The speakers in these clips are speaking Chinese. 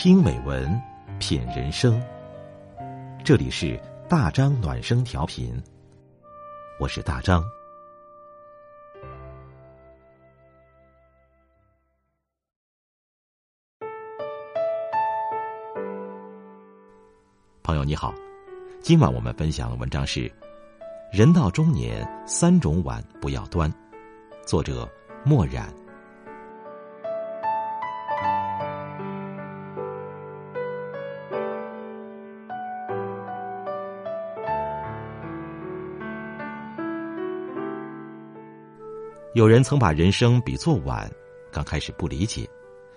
听美文，品人生。这里是大张暖声调频，我是大张。朋友你好，今晚我们分享的文章是《人到中年，三种碗不要端》，作者墨染。有人曾把人生比作碗，刚开始不理解，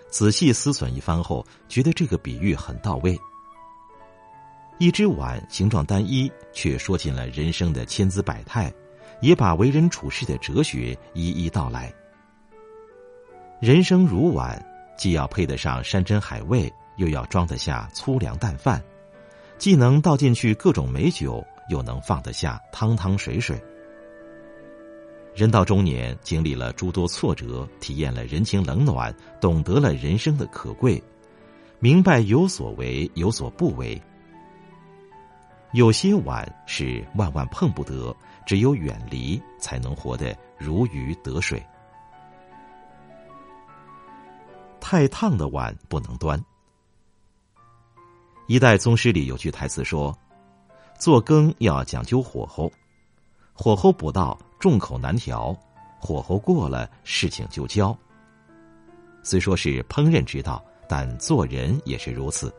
仔细思忖一番后，觉得这个比喻很到位。一只碗形状单一，却说尽了人生的千姿百态，也把为人处事的哲学一一道来。人生如碗，既要配得上山珍海味，又要装得下粗粮淡饭，既能倒进去各种美酒，又能放得下汤汤水水。人到中年，经历了诸多挫折，体验了人情冷暖，懂得了人生的可贵，明白有所为，有所不为。有些碗是万万碰不得，只有远离，才能活得如鱼得水。太烫的碗不能端。一代宗师里有句台词说：“做羹要讲究火候，火候不到。”众口难调，火候过了，事情就焦。虽说是烹饪之道，但做人也是如此。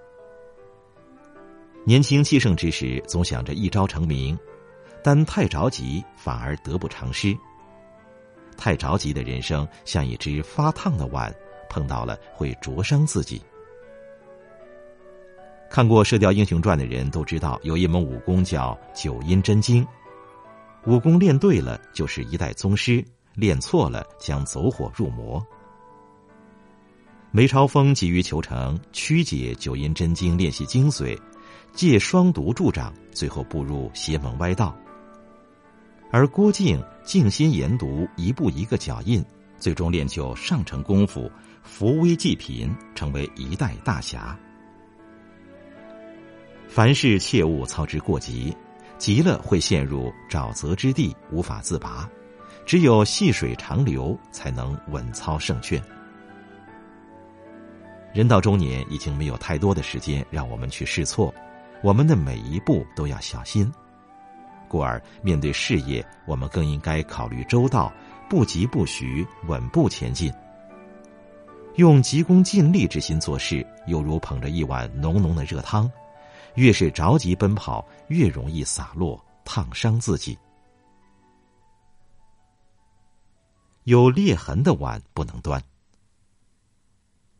年轻气盛之时，总想着一朝成名，但太着急，反而得不偿失。太着急的人生，像一只发烫的碗，碰到了会灼伤自己。看过《射雕英雄传》的人都知道，有一门武功叫九阴真经。武功练对了，就是一代宗师；练错了，将走火入魔。梅超风急于求成，曲解九阴真经练习精髓，借双毒助长，最后步入邪门歪道。而郭靖静心研读，一步一个脚印，最终练就上乘功夫，扶危济贫，成为一代大侠。凡事切勿操之过急。急了会陷入沼泽之地，无法自拔。只有细水长流，才能稳操胜券。人到中年，已经没有太多的时间让我们去试错，我们的每一步都要小心。故而，面对事业，我们更应该考虑周到，不急不徐，稳步前进。用急功近利之心做事，犹如捧着一碗浓浓的热汤。越是着急奔跑，越容易洒落，烫伤自己。有裂痕的碗不能端。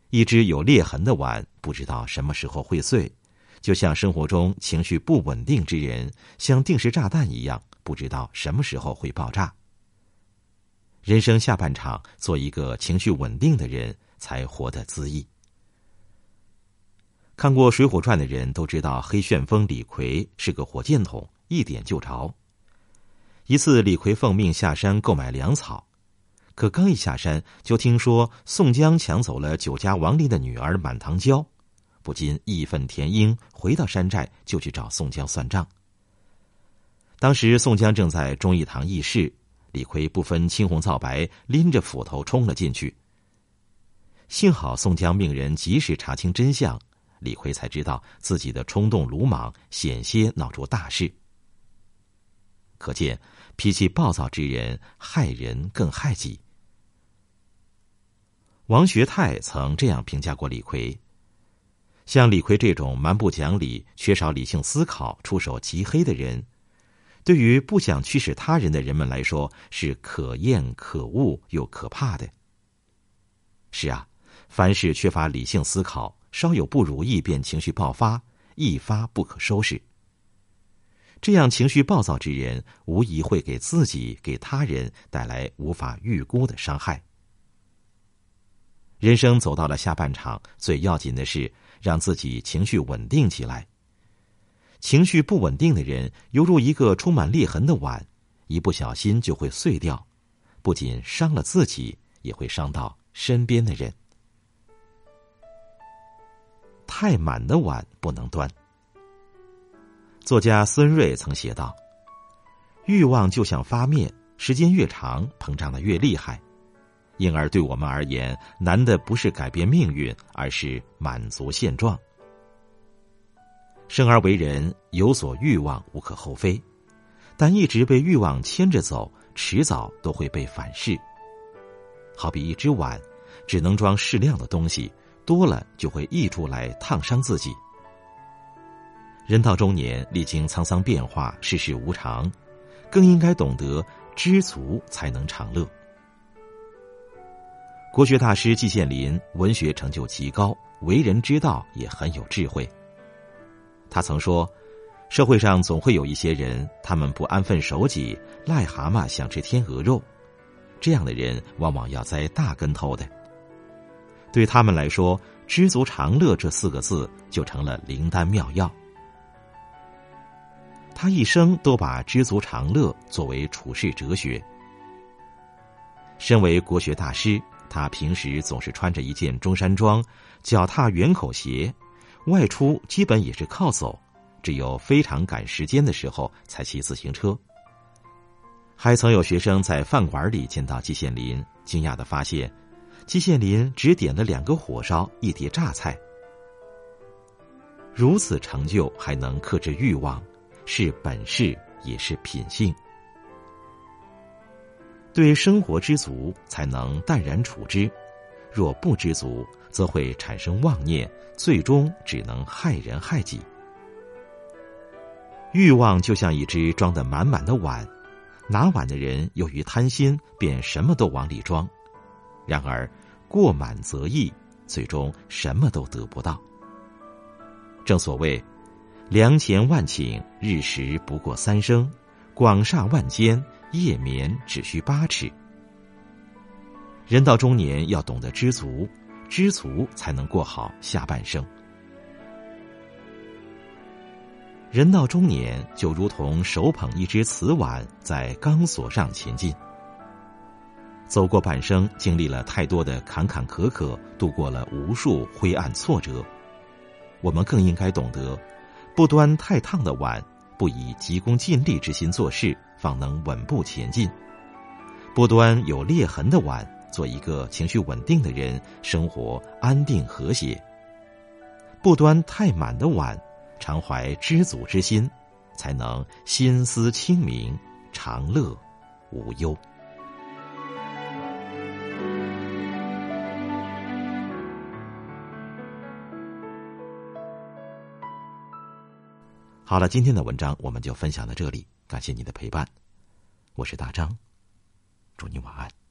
一只有裂痕的碗，不知道什么时候会碎，就像生活中情绪不稳定之人，像定时炸弹一样，不知道什么时候会爆炸。人生下半场，做一个情绪稳定的人，才活得恣意。看过《水浒传》的人都知道，黑旋风李逵是个火箭筒，一点就着。一次，李逵奉命下山购买粮草，可刚一下山，就听说宋江抢走了酒家王林的女儿满堂娇，不禁义愤填膺，回到山寨就去找宋江算账。当时宋江正在忠义堂议事，李逵不分青红皂白，拎着斧头冲了进去。幸好宋江命人及时查清真相。李逵才知道自己的冲动鲁莽，险些闹出大事。可见，脾气暴躁之人害人更害己。王学泰曾这样评价过李逵：像李逵这种蛮不讲理、缺少理性思考、出手极黑的人，对于不想驱使他人的人们来说，是可厌、可恶又可怕的。是啊，凡事缺乏理性思考。稍有不如意，便情绪爆发，一发不可收拾。这样情绪暴躁之人，无疑会给自己、给他人带来无法预估的伤害。人生走到了下半场，最要紧的是让自己情绪稳定起来。情绪不稳定的人，犹如一个充满裂痕的碗，一不小心就会碎掉，不仅伤了自己，也会伤到身边的人。太满的碗不能端。作家孙瑞曾写道：“欲望就像发面，时间越长，膨胀的越厉害。因而，对我们而言，难的不是改变命运，而是满足现状。生而为人，有所欲望无可厚非，但一直被欲望牵着走，迟早都会被反噬。好比一只碗，只能装适量的东西，多了就会溢出来，烫伤自己。”人到中年，历经沧桑变化，世事无常，更应该懂得知足才能长乐。国学大师季羡林文学成就极高，为人之道也很有智慧。他曾说：“社会上总会有一些人，他们不安分守己，癞蛤蟆想吃天鹅肉，这样的人往往要栽大跟头的。对他们来说，知足常乐这四个字就成了灵丹妙药。”他一生都把知足常乐作为处世哲学。身为国学大师，他平时总是穿着一件中山装，脚踏圆口鞋，外出基本也是靠走，只有非常赶时间的时候才骑自行车。还曾有学生在饭馆里见到季羡林，惊讶的发现，季羡林只点了两个火烧，一碟榨菜，如此成就还能克制欲望。是本事，也是品性。对生活知足，才能淡然处之；若不知足，则会产生妄念，最终只能害人害己。欲望就像一只装得满满的碗，拿碗的人由于贪心，便什么都往里装，然而过满则溢，最终什么都得不到。正所谓。良田万顷，日食不过三升；广厦万间，夜眠只需八尺。人到中年，要懂得知足，知足才能过好下半生。人到中年，就如同手捧一只瓷碗，在钢索上前进。走过半生，经历了太多的坎坎坷坷，度过了无数灰暗挫折，我们更应该懂得。不端太烫的碗，不以急功近利之心做事，方能稳步前进；不端有裂痕的碗，做一个情绪稳定的人，生活安定和谐；不端太满的碗，常怀知足之心，才能心思清明，长乐无忧。好了，今天的文章我们就分享到这里，感谢你的陪伴，我是大张，祝你晚安。